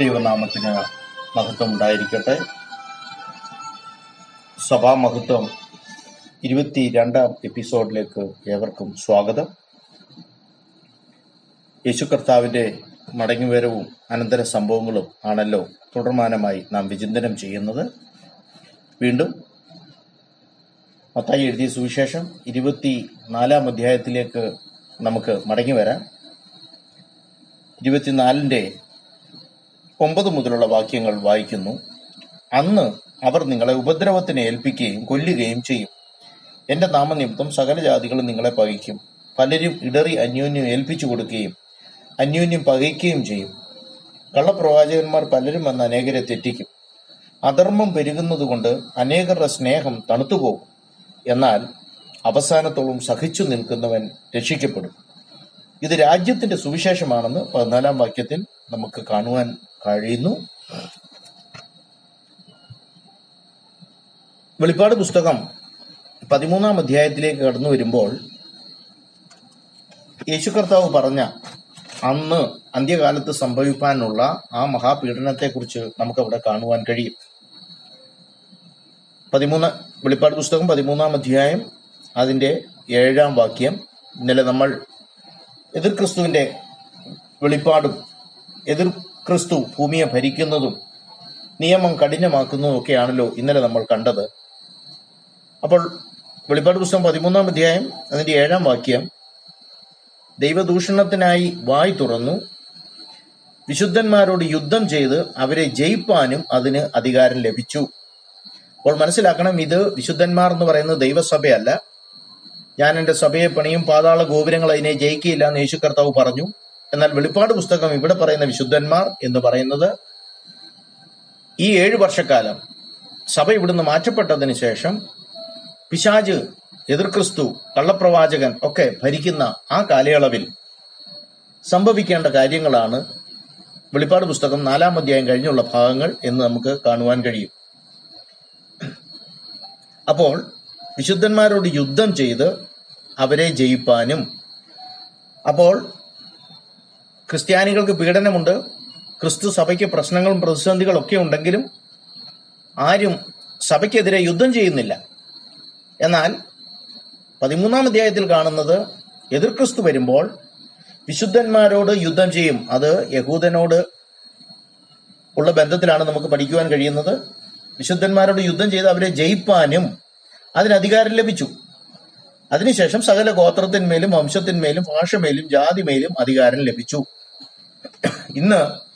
ദൈവനാമത്തിന് മഹത്വം ഉണ്ടായിരിക്കട്ടെ. സഭാമഹത്വം ഇരുപത്തി രണ്ടാം എപ്പിസോഡിലേക്ക് ഏവർക്കും സ്വാഗതം. യേശു കർത്താവിന്റെ മടങ്ങിവരവും അനന്തര സംഭവങ്ങളും ആണല്ലോ തുടർമാനമായി നാം വിചിന്തനം ചെയ്യുന്നത്. വീണ്ടും മത്തായി എഴുതിയ സുവിശേഷം ഇരുപത്തി നാലാം അധ്യായത്തിലേക്ക് നമുക്ക് മടങ്ങി വരാം ഇരുപത്തിനാലിന്റെ ഒമ്പത് മുതലുള്ള വാക്യങ്ങൾ വായിക്കുന്നു. അന്ന് അവർ നിങ്ങളെ ഉപദ്രവത്തിന് ഏൽപ്പിക്കുകയും കൊല്ലുകയും ചെയ്യും. എന്റെ നാമനിമിത്തം സകല ജാതികളും നിങ്ങളെ പകയ്ക്കും. പലരും ഇടറി അന്യോന്യം ഏൽപ്പിച്ചു കൊടുക്കുകയും അന്യോന്യം പകയ്ക്കുകയും ചെയ്യും. കള്ളപ്രവാചകന്മാർ പലരും വന്ന് അനേകരെ തെറ്റിക്കും. അധർമ്മം പെരുകുന്നതുകൊണ്ട് അനേകരുടെ സ്നേഹം തണുത്തുപോകും. എന്നാൽ അവസാനത്തോളം സഹിച്ചു നിൽക്കുന്നവൻ രക്ഷിക്കപ്പെടും. ഇത് രാജ്യത്തിന്റെ സുവിശേഷമാണെന്ന് പതിനാലാം വാക്യത്തിൽ നമുക്ക് കാണുവാൻ കഴിയുന്നു. വെളിപ്പാട് പുസ്തകം പതിമൂന്നാം അധ്യായത്തിലേക്ക് കടന്നു വരുമ്പോൾ യേശു കർത്താവ് പറഞ്ഞ അന്ന് അന്ത്യകാലത്ത് സംഭവിക്കാനുള്ള ആ മഹാപീഡനത്തെക്കുറിച്ച് നമുക്ക് അവിടെ കാണുവാൻ കഴിയും. പതിമൂന്ന് വെളിപ്പാട് പുസ്തകം പതിമൂന്നാം അധ്യായം അതിന്റെ ഏഴാം വാക്യം. ഇന്നലെ നമ്മൾ എതിർ ക്രിസ്തുവിന്റെ വെളിപ്പാടും എതിർ ക്രിസ്തു ഭൂമിയെ ഭരിക്കുന്നതും നിയമം കഠിനമാക്കുന്നതും ഒക്കെയാണല്ലോ ഇന്നലെ നമ്മൾ കണ്ടത്. അപ്പോൾ വെളിപ്പാട് പുസ്തകം പതിമൂന്നാം അധ്യായം അതിന്റെ ഏഴാം വാക്യം ദൈവദൂഷണത്തിനായി വായി തുറന്നു വിശുദ്ധന്മാരോട് യുദ്ധം ചെയ്ത് അവരെ ജയിപ്പാനും അതിന് അധികാരം ലഭിച്ചു. അപ്പോൾ മനസ്സിലാക്കണം ഇത് വിശുദ്ധന്മാർ എന്ന് പറയുന്നത് ദൈവസഭയല്ല. ഞാൻ എന്റെ സഭയെ പണിയും പാതാള ഗോപുരങ്ങൾ അതിനെ ജയിക്കുകയില്ല എന്ന് യേശു കർത്താവ് പറഞ്ഞു. എന്നാൽ വെളിപ്പാട് പുസ്തകം ഇവിടെ പറയുന്ന വിശുദ്ധന്മാർ എന്ന് പറയുന്നത് ഈ ഏഴു വർഷക്കാലം സഭ ഇവിടുന്ന് മാറ്റപ്പെട്ടതിന് ശേഷം പിശാജ് എതിർക്രിസ്തു കള്ളപ്രവാചകൻ ഒക്കെ ഭരിക്കുന്ന ആ കാലയളവിൽ സംഭവിക്കേണ്ട കാര്യങ്ങളാണ് വെളിപ്പാട് പുസ്തകം നാലാം അധ്യായം കഴിഞ്ഞുള്ള ഭാഗങ്ങൾ എന്ന് നമുക്ക് കാണുവാൻ കഴിയും. അപ്പോൾ വിശുദ്ധന്മാരോട് യുദ്ധം ചെയ്ത് അവരെ ജയിപ്പാനും അപ്പോൾ ക്രിസ്ത്യാനികൾക്ക് പീഡനമുണ്ട്. ക്രിസ്തു സഭയ്ക്ക് പ്രശ്നങ്ങളും പ്രതിസന്ധികളും ഒക്കെ ഉണ്ടെങ്കിലും ആരും സഭയ്ക്കെതിരെ യുദ്ധം ചെയ്യുന്നില്ല. എന്നാൽ പതിമൂന്നാം അധ്യായത്തിൽ കാണുന്നത് എതിർ ക്രിസ്തു വരുമ്പോൾ വിശുദ്ധന്മാരോട് യുദ്ധം ചെയ്യും. അത് യഹൂദനോട് ഉള്ള ബന്ധത്തിലാണ് നമുക്ക് പഠിക്കുവാൻ കഴിയുന്നത്. വിശുദ്ധന്മാരോട് യുദ്ധം ചെയ്ത് അവരെ ജയിപ്പാനും അതിന് അധികാരം ലഭിച്ചു. അതിനുശേഷം സകല ഗോത്രത്തിന്മേലും വംശത്തിന്മേലും ഭാഷമേലും ജാതിമേലും അധികാരം ലഭിച്ചു. ഇന്ന്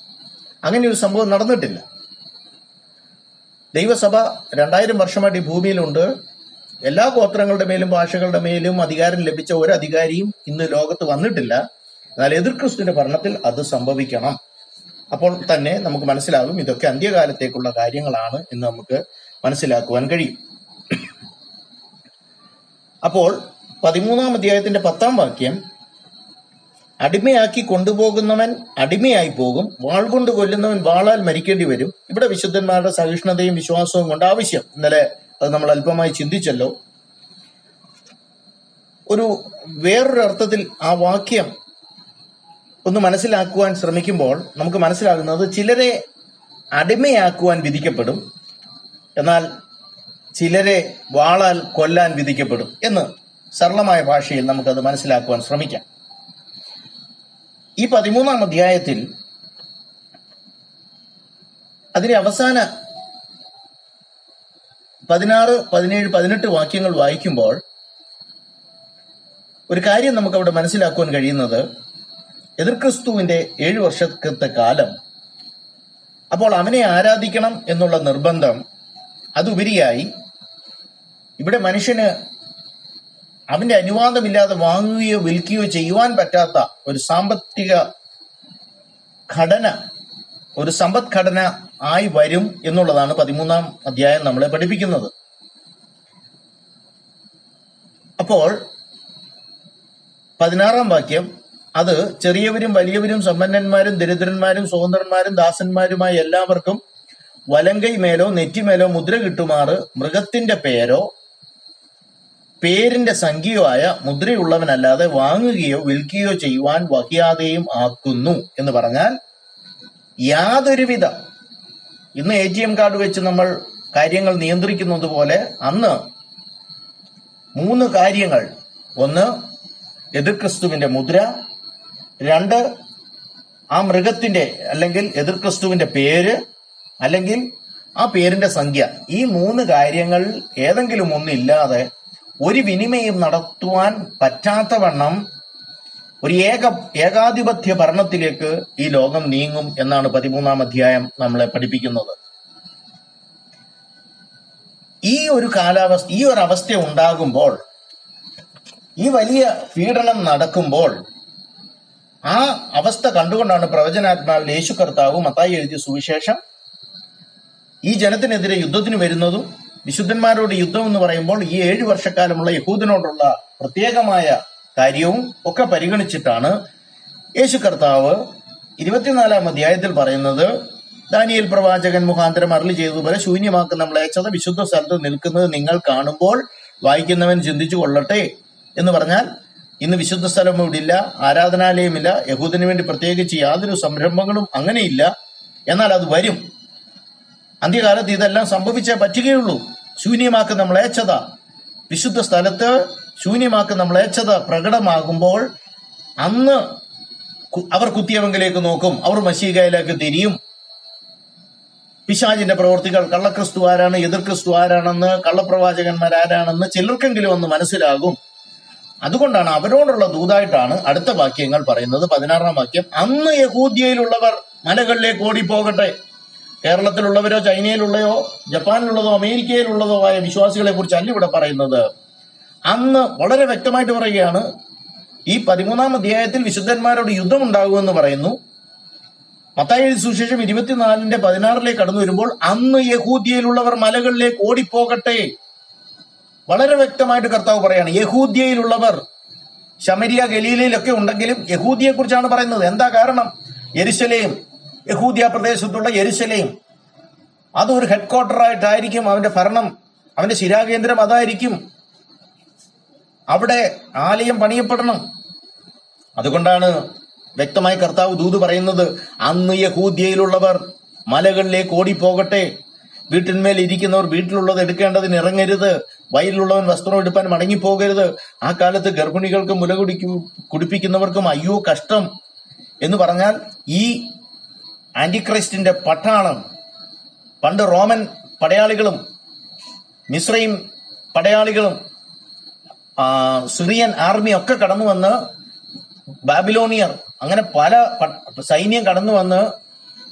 അങ്ങനെ ഒരു സംഭവം നടന്നിട്ടില്ല. ദൈവസഭ രണ്ടായിരം വർഷമായിട്ട് ഈ ഭൂമിയിലുണ്ട്. എല്ലാ ഗോത്രങ്ങളുടെ മേലും ഭാഷകളുടെ മേലും അധികാരം ലഭിച്ച ഒരു അധികാരിയും ഇന്ന് ലോകത്ത് വന്നിട്ടില്ല. എന്നാൽ എതിർ ക്രിസ്തുവിന്റെ ഭരണത്തിൽ അത് സംഭവിക്കണം. അപ്പോൾ തന്നെ നമുക്ക് മനസ്സിലാകും ഇതൊക്കെ അന്ത്യകാലത്തേക്കുള്ള കാര്യങ്ങളാണ് എന്ന് നമുക്ക് മനസ്സിലാക്കുവാൻ കഴിയും. അപ്പോൾ പതിമൂന്നാം അധ്യായത്തിന്റെ പത്താം വാക്യം അടിമയാക്കി കൊണ്ടുപോകുന്നവൻ അടിമയായി പോകും. വാൾ കൊണ്ട് കൊല്ലുന്നവൻ വാളാൽ മരിക്കേണ്ടി വരും. ഇവിടെ വിശുദ്ധന്മാരുടെ സഹിഷ്ണുതയും വിശ്വാസവും കൊണ്ട് ആവശ്യം. ഇന്നലെ അത് നമ്മൾ അല്പമായി ചിന്തിച്ചല്ലോ. ഒരു വേറൊരു അർത്ഥത്തിൽ ആ വാക്യം ഒന്ന് മനസ്സിലാക്കുവാൻ ശ്രമിക്കുമ്പോൾ നമുക്ക് മനസ്സിലാകുന്നത് ചിലരെ അടിമയാക്കുവാൻ വിധിക്കപ്പെടും. എന്നാൽ ചിലരെ വാളാൽ കൊല്ലാൻ വിധിക്കപ്പെടും എന്ന് സരളമായ ഭാഷയിൽ നമുക്കത് മനസ്സിലാക്കുവാൻ ശ്രമിക്കാം. ഈ പതിമൂന്നാം അധ്യായത്തിൽ അതിന്റെ അവസാന പതിനാറ് പതിനേഴ് പതിനെട്ട് വാക്യങ്ങൾ വായിക്കുമ്പോൾ ഒരു കാര്യം നമുക്ക് അവിടെ മനസ്സിലാക്കുവാൻ കഴിയുന്നത്. എതിർക്രിസ്തുവിന്റെ ഏഴു വർഷത്തെ കാലം. അപ്പോൾ അവനെ ആരാധിക്കണം എന്നുള്ള നിർബന്ധം അതുപരിയായി ഇവിടെ മനുഷ്യന് അവന്റെ അനുവാദമില്ലാതെ വാങ്ങുകയോ വിൽക്കുകയോ ചെയ്യുവാൻ പറ്റാത്ത ഒരു സാമ്പത്തിക ഘടന ഒരു സമ്പദ്ഘടന ആയി വരും എന്നുള്ളതാണ് പതിമൂന്നാം അധ്യായം നമ്മളെ പഠിപ്പിക്കുന്നത്. അപ്പോൾ പതിനാറാം വാക്യം അത് ചെറിയവരും വലിയവരും സമ്പന്നന്മാരും ദരിദ്രന്മാരും സ്വതന്ത്രന്മാരും ദാസന്മാരുമായ എല്ലാവർക്കും വലങ്കൈ മേലോ നെറ്റിമേലോ മുദ്ര കിട്ടുമാറ് മൃഗത്തിന്റെ പേരോ പേരിന്റെ സംഖ്യയോ ആയ മുദ്രയുള്ളവനല്ലാതെ വാങ്ങുകയോ വിൽക്കുകയോ ചെയ്യുവാൻ വഹിയാതെയും ആക്കുന്നു എന്ന് പറഞ്ഞാൽ യാതൊരുവിധ ഇന്ന് എ ടി എം കാർഡ് വെച്ച് നമ്മൾ കാര്യങ്ങൾ നിയന്ത്രിക്കുന്നത് പോലെ അന്ന് മൂന്ന് കാര്യങ്ങൾ. ഒന്ന് എതിർ ക്രിസ്തുവിന്റെ മുദ്ര. രണ്ട് ആ മൃഗത്തിന്റെ അല്ലെങ്കിൽ എതിർ ക്രിസ്തുവിന്റെ പേര് അല്ലെങ്കിൽ ആ പേരിന്റെ സംഖ്യ. ഈ മൂന്ന് കാര്യങ്ങൾ ഏതെങ്കിലും ഒന്നില്ലാതെ ഒരു വിനിമയം നടത്തുവാൻ പറ്റാത്തവണ്ണം ഒരു ഏക ഏകാധിപത്യ ഭരണത്തിലേക്ക് ഈ ലോകം നീങ്ങും എന്നാണ് പതിമൂന്നാം അധ്യായം നമ്മളെ പഠിപ്പിക്കുന്നത്. ഈ ഒരു കാലാവസ്ഥ ഈ ഒരു അവസ്ഥ ഉണ്ടാകുമ്പോൾ ഈ വലിയ പീഡനം നടക്കുമ്പോൾ ആ അവസ്ഥ കണ്ടുകൊണ്ടാണ് പ്രവചനാത്മാവിൽ യേശു കർത്താവ് മത്തായി എഴുതിയ സുവിശേഷം ഈ ജനത്തിനെതിരെ യുദ്ധത്തിന് വരുന്നതും വിശുദ്ധന്മാരോട് യുദ്ധം എന്ന് പറയുമ്പോൾ ഈ ഏഴു വർഷക്കാലമുള്ള യഹൂദിനോടുള്ള പ്രത്യേകമായ കാര്യവും ഒക്കെ പരിഗണിച്ചിട്ടാണ് യേശു കർത്താവ് ഇരുപത്തിനാലാം അധ്യായത്തിൽ പറയുന്നത് ദാനിയൽ പ്രവാചകൻ മുഖാന്തരം അരളി ചെയ്തതുപോലെ ശൂന്യമാക്കുന്ന മ്ലേച്ഛത വിശുദ്ധ സ്ഥലത്ത് നിൽക്കുന്നത് നിങ്ങൾ കാണുമ്പോൾ വായിക്കുന്നവൻ ചിന്തിച്ചു കൊള്ളട്ടെ എന്ന് പറഞ്ഞാൽ ഇന്ന് വിശുദ്ധ സ്ഥലം ഇവിടെ ഇല്ല ആരാധനാലയമില്ല യഹൂദിനു വേണ്ടി പ്രത്യേകിച്ച് യാതൊരു സംരംഭങ്ങളും അങ്ങനെയില്ല. എന്നാൽ അത് വരും. അന്ത്യകാലത്ത് ഇതെല്ലാം സംഭവിച്ചേ പറ്റുകയുള്ളൂ. ശൂന്യമാക്കുന്ന ഏച്ചത വിശുദ്ധ സ്ഥലത്ത് ശൂന്യമാക്കി നമ്മൾ ഏച്ചത പ്രകടമാകുമ്പോൾ അന്ന് അവർ കുത്തിയവങ്കിലേക്ക് നോക്കും. അവർ മഷീകയിലേക്ക് തിരിയും. പിശാചിന്റെ പ്രവർത്തികൾ കള്ളക്രിസ്തു ആരാണ് എതിർ ക്രിസ്തു ആരാണെന്ന് കള്ളപ്രവാചകന്മാർ ആരാണെന്ന് ചിലർക്കെങ്കിലും ഒന്ന് മനസ്സിലാകും. അതുകൊണ്ടാണ് അവരോടുള്ള ദൂതായിട്ടാണ് അടുത്ത വാക്യങ്ങൾ പറയുന്നത്. പതിനാറാം വാക്യം അന്ന് യഹൂദ്യയിലുള്ളവർ മലകളിലേക്ക് ഓടിപ്പോകട്ടെ. കേരളത്തിലുള്ളവരോ ചൈനയിലുള്ളയോ ജപ്പാനിലുള്ളതോ അമേരിക്കയിലുള്ളതോ ആയ വിശ്വാസികളെ കുറിച്ച് അല്ല ഇവിടെ പറയുന്നത്. അന്ന് വളരെ വ്യക്തമായിട്ട് പറയുകയാണ് ഈ പതിമൂന്നാം അധ്യായത്തിൽ വിശുദ്ധന്മാരോട് യുദ്ധം ഉണ്ടാകുമെന്ന് പറയുന്നു. മത്തായി സുശേഷം ഇരുപത്തിനാലിന്റെ പതിനാറിലേക്ക് കടന്നു വരുമ്പോൾ അന്ന് യഹൂദ്യയിലുള്ളവർ മലകളിലേക്ക് ഓടിപ്പോകട്ടെ. വളരെ വ്യക്തമായിട്ട് കർത്താവ് പറയാണ് യഹൂദ്യയിലുള്ളവർ ശമരിയ ഗലീലയിലൊക്കെ ഉണ്ടെങ്കിലും യഹൂദിയെ കുറിച്ചാണ് പറയുന്നത്. എന്താ കാരണം? യെരുശലേം യഹൂദിയ പ്രദേശത്തുള്ള യരുസലേം അതൊരു ഹെഡ് ക്വാർട്ടറായിട്ടായിരിക്കും അവന്റെ ഭരണം. അവന്റെ ശിരാകേന്ദ്രം അതായിരിക്കും. അവിടെ ആലയം പണിയപ്പെടണം. അതുകൊണ്ടാണ് വ്യക്തമായി കർത്താവ് ദൂത് പറയുന്നത് അന്ന് യഹൂദ്യയിലുള്ളവർ മലകളിലേക്ക് ഓടിപ്പോകട്ടെ. വീട്ടിന്മേൽ ഇരിക്കുന്നവർ വീട്ടിലുള്ളത് എടുക്കേണ്ടതിന് ഇറങ്ങരുത്. വയലിലുള്ളവൻ വസ്ത്രം എടുപ്പാൻ മടങ്ങിപ്പോകരുത്. ആ കാലത്ത് ഗർഭിണികൾക്കും മുല കുടിക്കു കുടിപ്പിക്കുന്നവർക്കും അയ്യോ കഷ്ടം. എന്ന് പറഞ്ഞാൽ ഈ ആന്റിക്രൈസ്റ്റിന്റെ പട്ടാളം പണ്ട് റോമൻ പടയാളികളും മിശ്രയും പടയാളികളും സിറിയൻ ആർമി ഒക്കെ കടന്നു വന്ന് ബാബിലോണിയർ അങ്ങനെ പല സൈന്യം കടന്നു വന്ന്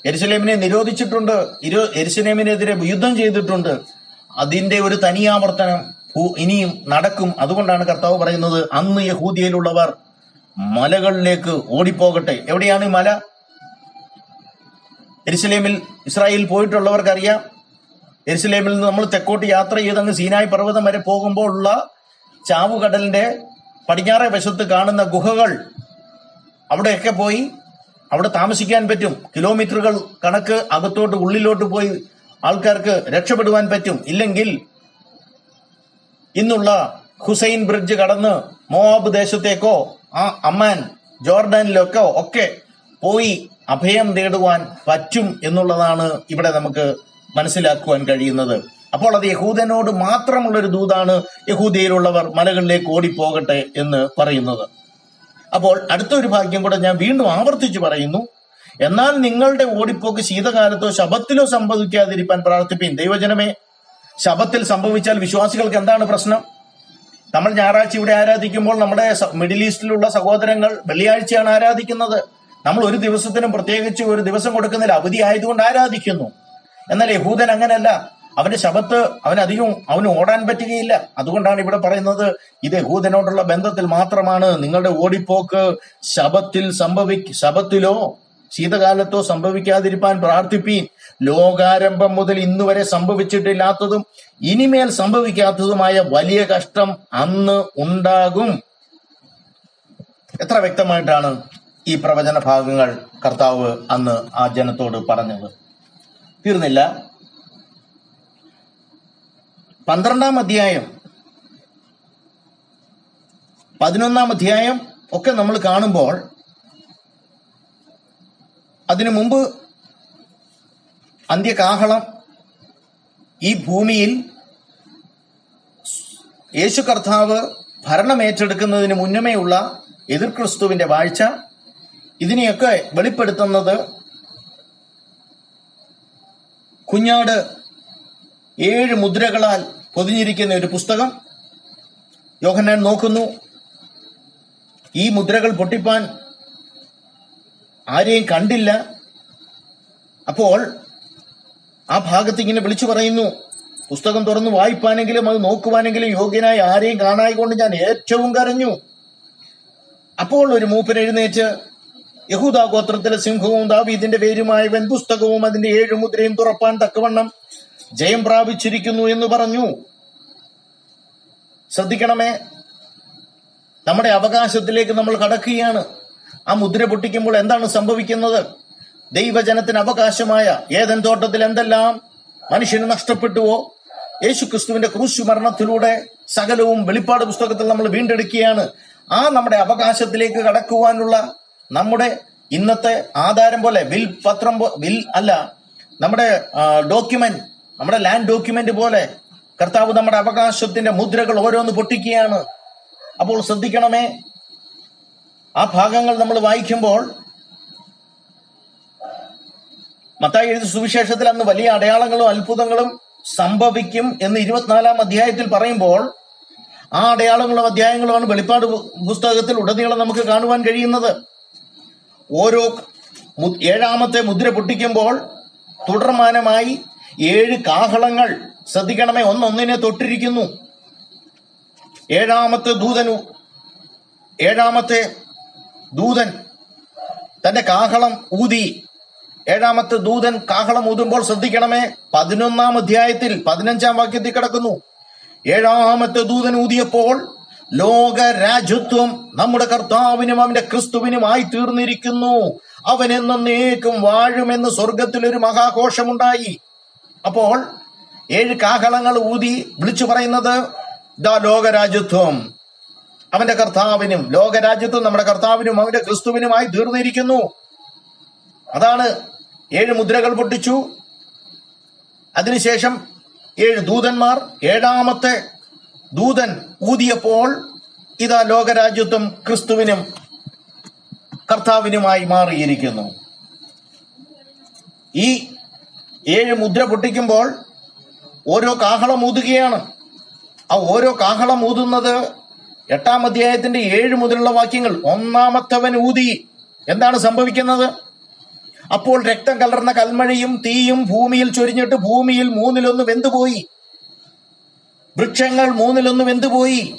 എരുസലേമിനെ നിരോധിച്ചിട്ടുണ്ട് ഇരു എരുസലേമിനെതിരെ യുദ്ധം ചെയ്തിട്ടുണ്ട്. അതിന്റെ ഒരു തനിയാവർത്തനം ഇനിയും നടക്കും. അതുകൊണ്ടാണ് കർത്താവ് പറയുന്നത് അന്ന് യഹൂദിയയിലുള്ളവർ മലകളിലേക്ക് ഓടിപ്പോകട്ടെ. എവിടെയാണ് ഈ മല? എരുസലേമിൽ ഇസ്രായേൽ പോയിട്ടുള്ളവർക്കറിയാം. എരിസലേമിൽ നിന്ന് നമ്മൾ തെക്കോട്ട് യാത്ര ചെയ്ത് അങ്ങ് സീനായി പർവതം വരെ പോകുമ്പോൾ ഉള്ള ചാവുകടലിന്റെ പടിഞ്ഞാറെ വശത്ത് കാണുന്ന ഗുഹകൾ അവിടെയൊക്കെ പോയി അവിടെ താമസിക്കാൻ പറ്റും. കിലോമീറ്ററുകൾ കണക്ക് അകത്തോട്ട് ഉള്ളിലോട്ട് പോയി ആൾക്കാർക്ക് രക്ഷപ്പെടുവാൻ പറ്റും. ഇല്ലെങ്കിൽ ഇന്നുള്ള ഹുസൈൻ ബ്രിഡ്ജ് കടന്ന് മോവാബ് ദേശത്തേക്കോ ആ അമ്മാൻ ജോർഡാനിലൊക്കെ ഒക്കെ പോയി അഭയം നേടുവാൻ പറ്റും എന്നുള്ളതാണ് ഇവിടെ നമുക്ക് മനസ്സിലാക്കുവാൻ കഴിയുന്നത്. അപ്പോൾ അത് യഹൂദനോട് മാത്രമുള്ളൊരു ദൂതാണ് യഹൂദയിലുള്ളവർ മലകളിലേക്ക് ഓടിപ്പോകട്ടെ എന്ന് പറയുന്നത്. അപ്പോൾ അടുത്തൊരു ഭാഗ്യം കൂടെ ഞാൻ വീണ്ടും ആവർത്തിച്ചു പറയുന്നു. എന്നാൽ നിങ്ങളുടെ ഓടിപ്പോക്ക് ശീതകാലത്തോ ശബത്തിലോ സംഭവിക്കാതിരിക്കാൻ പ്രാർത്ഥിപ്പിൻ. ദൈവജനമേ ശബത്തിൽ സംഭവിച്ചാൽ വിശ്വാസികൾക്ക് എന്താണ് പ്രശ്നം? നമ്മൾ ഞായറാഴ്ച ഇവിടെ ആരാധിക്കുമ്പോൾ നമ്മുടെ മിഡിൽ ഈസ്റ്റിലുള്ള സഹോദരങ്ങൾ വെള്ളിയാഴ്ചയാണ് ആരാധിക്കുന്നത്. നമ്മൾ ഒരു ദിവസത്തിനും പ്രത്യേകിച്ച് ഒരു ദിവസം കൊടുക്കുന്നതിൽ അവധി ആയതുകൊണ്ട് ആരാധിക്കുന്നു? എന്നാൽ യഹൂദൻ അങ്ങനല്ല അവന്റെ ശബത്ത് അവൻ അവനധികം അവന് ഓടാൻ പറ്റുകയില്ല. അതുകൊണ്ടാണ് ഇവിടെ പറയുന്നത് ഇത് യഹൂദനോടുള്ള ബന്ധത്തിൽ മാത്രമാണ് നിങ്ങളുടെ ഓടിപ്പോക്ക് ശബത്തിൽ സംഭവി ശബത്തിലോ ശീതകാലത്തോ സംഭവിക്കാതിരിക്കാൻ പ്രാർത്ഥിപ്പീൻ. ലോകാരംഭം മുതൽ ഇന്നുവരെ സംഭവിച്ചിട്ടില്ലാത്തതും ഇനിമേൽ സംഭവിക്കാത്തതുമായ വലിയ കഷ്ടം അന്ന് ഉണ്ടാകും. എത്ര വ്യക്തമായിട്ടാണ് ഈ പ്രവചന ഭാഗങ്ങൾ കർത്താവ് അന്ന് ആ ജനത്തോട് പറഞ്ഞത്. തീർന്നില്ല. പന്ത്രണ്ടാം അധ്യായം പതിനൊന്നാം അധ്യായം ഒക്കെ നമ്മൾ കാണുമ്പോൾ അതിനു മുമ്പ് അന്ത്യകാഹളം ഈ ഭൂമിയിൽ യേശു കർത്താവ് ഭരണമേറ്റെടുക്കുന്നതിന് മുന്നമേയുള്ള എതിർ ക്രിസ്തുവിന്റെ വാഴ്ച ഇതിനെയൊക്കെ വെളിപ്പെടുത്തുന്നത് കുഞ്ഞാട് ഏഴ് മുദ്രകളാൽ പൊതിഞ്ഞിരിക്കുന്ന ഒരു പുസ്തകം. യോഹന്നാൻ നോക്കുന്നു. ഈ മുദ്രകൾ പൊട്ടിപ്പാൻ ആരെയും കണ്ടില്ല. അപ്പോൾ ആ ഭാഗത്ത് ഇങ്ങനെ വിളിച്ചു പറയുന്നു. പുസ്തകം തുറന്ന് വായിപ്പാനെങ്കിലും അത് നോക്കുവാനെങ്കിലും യോഗ്യനായി ആരെയും കാണായി കൊണ്ട് ഞാൻ ഏറ്റവും കരഞ്ഞു. അപ്പോൾ ഒരു മൂപ്പൻ എഴുന്നേറ്റ് യഹൂദ ഗോത്രത്തിലെ സിംഹവും ദാവീദിന്റെ പേരുമായ പുസ്തകവും അതിന്റെ ഏഴു മുദ്രയും തുറപ്പാൻ തക്കവണ്ണം ജയം പ്രാപിച്ചിരിക്കുന്നു എന്ന് പറഞ്ഞു. ശ്രദ്ധിക്കണമേ നമ്മുടെ അവകാശത്തിലേക്ക് നമ്മൾ കടക്കുകയാണ്. ആ മുദ്ര പൊട്ടിക്കുമ്പോൾ എന്താണ് സംഭവിക്കുന്നത്? ദൈവജനത്തിന് അവകാശമായ ഏതൻ തോട്ടത്തിൽ എന്തെല്ലാം മനുഷ്യന് നഷ്ടപ്പെട്ടുവോ? യേശു ക്രിസ്തുവിന്റെ ക്രൂശു മരണത്തിലൂടെ സകലവും വെളിപ്പാട് പുസ്തകത്തിൽ നമ്മൾ വീണ്ടെടുക്കുകയാണ്. ആ നമ്മുടെ അവകാശത്തിലേക്ക് കടക്കുവാനുള്ള നമ്മുടെ ഇന്നത്തെ ആധാരം പോലെ ബിൽ പത്രം ബിൽ അല്ല നമ്മുടെ ഡോക്യുമെന്റ് നമ്മുടെ ലാൻഡ് ഡോക്യുമെന്റ് പോലെ കർത്താവ് നമ്മുടെ അവകാശത്തിന്റെ മുദ്രകൾ ഓരോന്ന് പൊട്ടിക്കുകയാണ്. അപ്പോൾ ശ്രദ്ധിക്കണമേ ആ ഭാഗങ്ങൾ നമ്മൾ വായിക്കുമ്പോൾ മത്തായി എഴുതി സുവിശേഷത്തിൽ അന്ന് വലിയ അടയാളങ്ങളും അത്ഭുതങ്ങളും സംഭവിക്കും എന്ന് ഇരുപത്തിനാലാം അധ്യായത്തിൽ പറയുമ്പോൾ ആ അടയാളങ്ങളും അധ്യായങ്ങളുമാണ് വെളിപ്പാട് പുസ്തകത്തിൽ ഉടനീളം നമുക്ക് കാണുവാൻ കഴിയുന്നത്. ഓരോ ഏഴാമത്തെ മുദ്ര പൊട്ടിക്കുമ്പോൾ തുടർമാനമായി ഏഴ് കാഹളങ്ങൾ ശ്രദ്ധിക്കണമേ ഒന്നൊന്നിനെ തൊട്ടിരിക്കുന്നു. ഏഴാമത്തെ ദൂതനു ഏഴാമത്തെ ദൂതൻ തന്റെ കാഹളം ഊതി. ഏഴാമത്തെ ദൂതൻ കാഹളം ഊതുമ്പോൾ ശ്രദ്ധിക്കണമേ പതിനൊന്നാം അധ്യായത്തിൽ പതിനഞ്ചാം വാക്യത്തിൽ കിടക്കുന്നു. ഏഴാമത്തെ ദൂതൻ ഊതിയപ്പോൾ ലോക രാജ്യത്വം നമ്മുടെ കർത്താവിനും അവന്റെ ക്രിസ്തുവിനുമായി തീർന്നിരിക്കുന്നു. അവൻ എന്നേക്കും വാഴുമെന്ന് സ്വർഗത്തിൽ ഒരു മഹാഘോഷമുണ്ടായി. അപ്പോൾ ഏഴ് കാഹളങ്ങൾ ഊതി വിളിച്ചു പറയുന്നത് ദാ ലോകരാജ്യത്വം. അവന്റെ കർത്താവിനും ലോകരാജ്യത്വം നമ്മുടെ കർത്താവിനും അവന്റെ ക്രിസ്തുവിനുമായി തീർന്നിരിക്കുന്നു. അതാണ് ഏഴ് മുദ്രകൾ പൊട്ടിച്ചു. അതിനുശേഷം ഏഴ് ദൂതന്മാർ ഏഴാമത്തെ ദൂതൻ ഊതിയപ്പോൾ ഇതാ ലോകരാജ്യത്വം ക്രിസ്തുവിനും കർത്താവിനുമായി മാറിയിരിക്കുന്നു. ഈ ഏഴ് മുദ്ര പൊട്ടിക്കുമ്പോൾ ഓരോ കാഹളം ഊതുകയാണ്. ആ ഓരോ കാഹളം ഊതുന്നത് എട്ടാം അധ്യായത്തിന്റെ ഏഴ് മുതലുള്ള വാക്യങ്ങൾ. ഒന്നാമത്തവൻ ഊതി. എന്താണ് സംഭവിക്കുന്നത്? അപ്പോൾ രക്തം കലർന്ന കൽമഴയും തീയും ഭൂമിയിൽ ചൊരിഞ്ഞിട്ട് ഭൂമിയിൽ മൂന്നിലൊന്ന് വെന്തുപോയി. വൃക്ഷങ്ങൾ മൂന്നിലൊന്ന് വെന്തുപോയി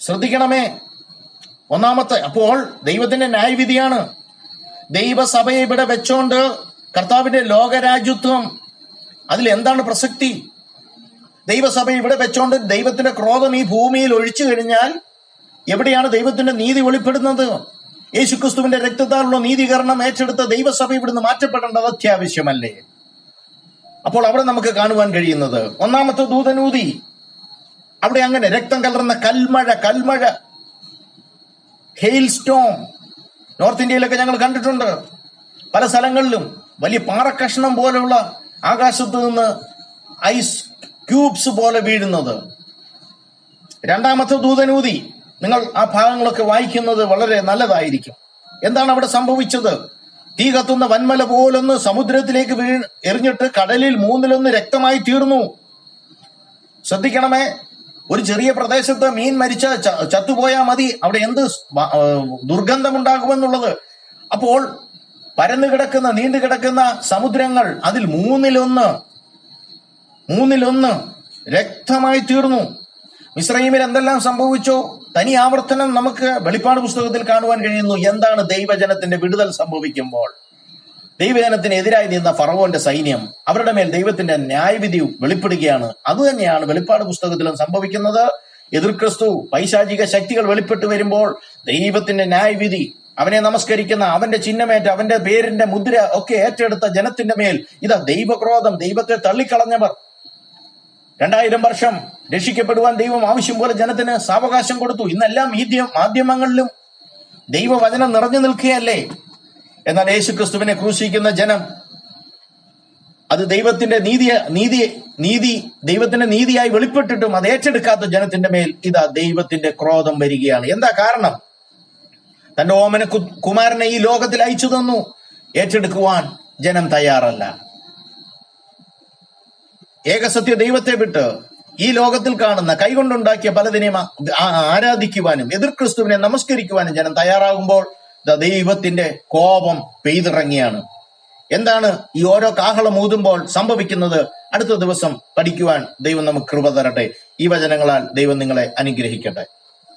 ശ്രദ്ധിക്കണമേ. ഒന്നാമത്തെ അപ്പോൾ ദൈവത്തിന്റെ ന്യായവിധിയാണ്. ദൈവസഭയെ ഇവിടെ വെച്ചോണ്ട് കർത്താവിന്റെ ലോകരാജ്യത്വം അതിൽ എന്താണ് പ്രസക്തി? ദൈവസഭ ഇവിടെ വെച്ചോണ്ട് ദൈവത്തിന്റെ ക്രോധം ഈ ഭൂമിയിൽ ഒഴിച്ചു കഴിഞ്ഞാൽ എവിടെയാണ് ദൈവത്തിന്റെ നീതി വെളിപ്പെടുന്നത്? യേശുക്രിസ്തുവിന്റെ രക്തത്താലുള്ള നീതികരണം ഏറ്റെടുത്ത ദൈവസഭ ഇവിടുന്ന് മാറ്റപ്പെടേണ്ടത് അത്യാവശ്യമല്ലേ? അപ്പോൾ അവിടെ നമുക്ക് കാണുവാൻ കഴിയുന്നത് ഒന്നാമത്തെ ദൂതനൂതി. അവിടെ അങ്ങനെ രക്തം കലർന്ന കൽമഴ കൽമഴ. ഹെയിൽ സ്റ്റോം നോർത്ത് ഇന്ത്യയിലൊക്കെ ഞങ്ങൾ കണ്ടിട്ടുണ്ട്. പല സ്ഥലങ്ങളിലും വലിയ പാറക്കഷ്ണം പോലെയുള്ള ആകാശത്ത് നിന്ന് ഐസ് ക്യൂബ്സ് പോലെ വീഴുന്നത്. രണ്ടാമത്തെ ദൂതനൂതി. നിങ്ങൾ ആ ഭാഗങ്ങളൊക്കെ വായിക്കുന്നത് വളരെ നല്ലതായിരിക്കും. എന്താണ് അവിടെ സംഭവിച്ചത്? തീ കത്തുന്ന വന്മല പോലൊന്ന് സമുദ്രത്തിലേക്ക് വീ എറിഞ്ഞിട്ട് കടലിൽ മൂന്നിലൊന്ന് രക്തമായി തീർന്നു. ശ്രദ്ധിക്കണമേ ഒരു ചെറിയ പ്രദേശത്ത് മീൻ മരിച്ച ചത്തുപോയാൽ മതി. അവിടെ എന്ത് ദുർഗന്ധമുണ്ടാകുമെന്നുള്ളത്. അപ്പോൾ പരന്നു കിടക്കുന്ന നീണ്ടു കിടക്കുന്ന സമുദ്രങ്ങൾ അതിൽ മൂന്നിലൊന്ന് മൂന്നിലൊന്ന് രക്തമായി തീർന്നു. മിശ്രൈമിൽ എന്തെല്ലാം സംഭവിച്ചോ? തനി ആവർത്തനം നമുക്ക് വെളിപ്പാട് പുസ്തകത്തിൽ കാണുവാൻ കഴിയുന്നു. എന്താണ് ദൈവജനത്തിന്റെ വിടുതൽ സംഭവിക്കുമ്പോൾ? ദൈവജനത്തിനെതിരായി നിന്ന ഫറവോന്റെ സൈന്യം അവരുടെ മേൽ ദൈവത്തിന്റെ ന്യായവിധി വെളിപ്പെടുകയാണ്. അതുതന്നെയാണ് വെളിപ്പാട് പുസ്തകത്തിലും സംഭവിക്കുന്നത്. എതിർക്രിസ്തു പൈശാചിക ശക്തികൾ വെളിപ്പെട്ടു വരുമ്പോൾ ദൈവത്തിന്റെ ന്യായവിധി അവനെ നമസ്കരിക്കുന്ന അവന്റെ ചിഹ്നമേറ്റ അവന്റെ പേരിന്റെ മുദ്ര ഒക്കെ ഏറ്റെടുത്ത ജനത്തിന്റെ മേൽ ഇതാ ദൈവക്രോധം ദൈവത്തെ തള്ളിക്കളഞ്ഞവർ. രണ്ടായിരം വർഷം രക്ഷിക്കപ്പെടുവാൻ ദൈവം ആവശ്യം പോലെ ജനത്തിന് സാവകാശം കൊടുത്തു. ഇന്നെല്ലാം ഈ മാധ്യമങ്ങളിലും ദൈവവചനം നിറഞ്ഞു നിൽക്കുകയല്ലേ? എന്നാൽ യേശു ക്രിസ്തുവിനെ ക്രൂശിക്കുന്ന ജനം അത് ദൈവത്തിന്റെ നീതി നീതി നീതി ദൈവത്തിന്റെ നീതിയായി വെളിപ്പെട്ടിട്ടും അത് ഏറ്റെടുക്കാത്ത ജനത്തിന്റെ മേൽ ഇതാ ദൈവത്തിന്റെ ക്രോധം വരികയാണ്. എന്താ കാരണം? തന്റെ ഓമന കുമാരനെ ഈ ലോകത്തിൽ അയച്ചു തന്നു. ഏറ്റെടുക്കുവാൻ ജനം തയ്യാറല്ല. ഏകസത്യ ദൈവത്തെ വിട്ട് ഈ ലോകത്തിൽ കാണുന്ന കൈകൊണ്ടുണ്ടാക്കിയ പലതിനെയും ആരാധിക്കുവാനും എതിർ ക്രിസ്തുവിനെ നമസ്കരിക്കുവാനും ജനം തയ്യാറാകുമ്പോൾ ദൈവത്തിന്റെ കോപം പെയ്തിറങ്ങിയാണ്. എന്താണ് ഈ ഓരോ കാഹളം ഊതുമ്പോൾ സംഭവിക്കുന്നത്? അടുത്ത ദിവസം പഠിക്കുവാൻ ദൈവം നമുക്ക് കൃപ തരട്ടെ. ഈ വചനങ്ങളാൽ ദൈവം നിങ്ങളെ അനുഗ്രഹിക്കട്ടെ.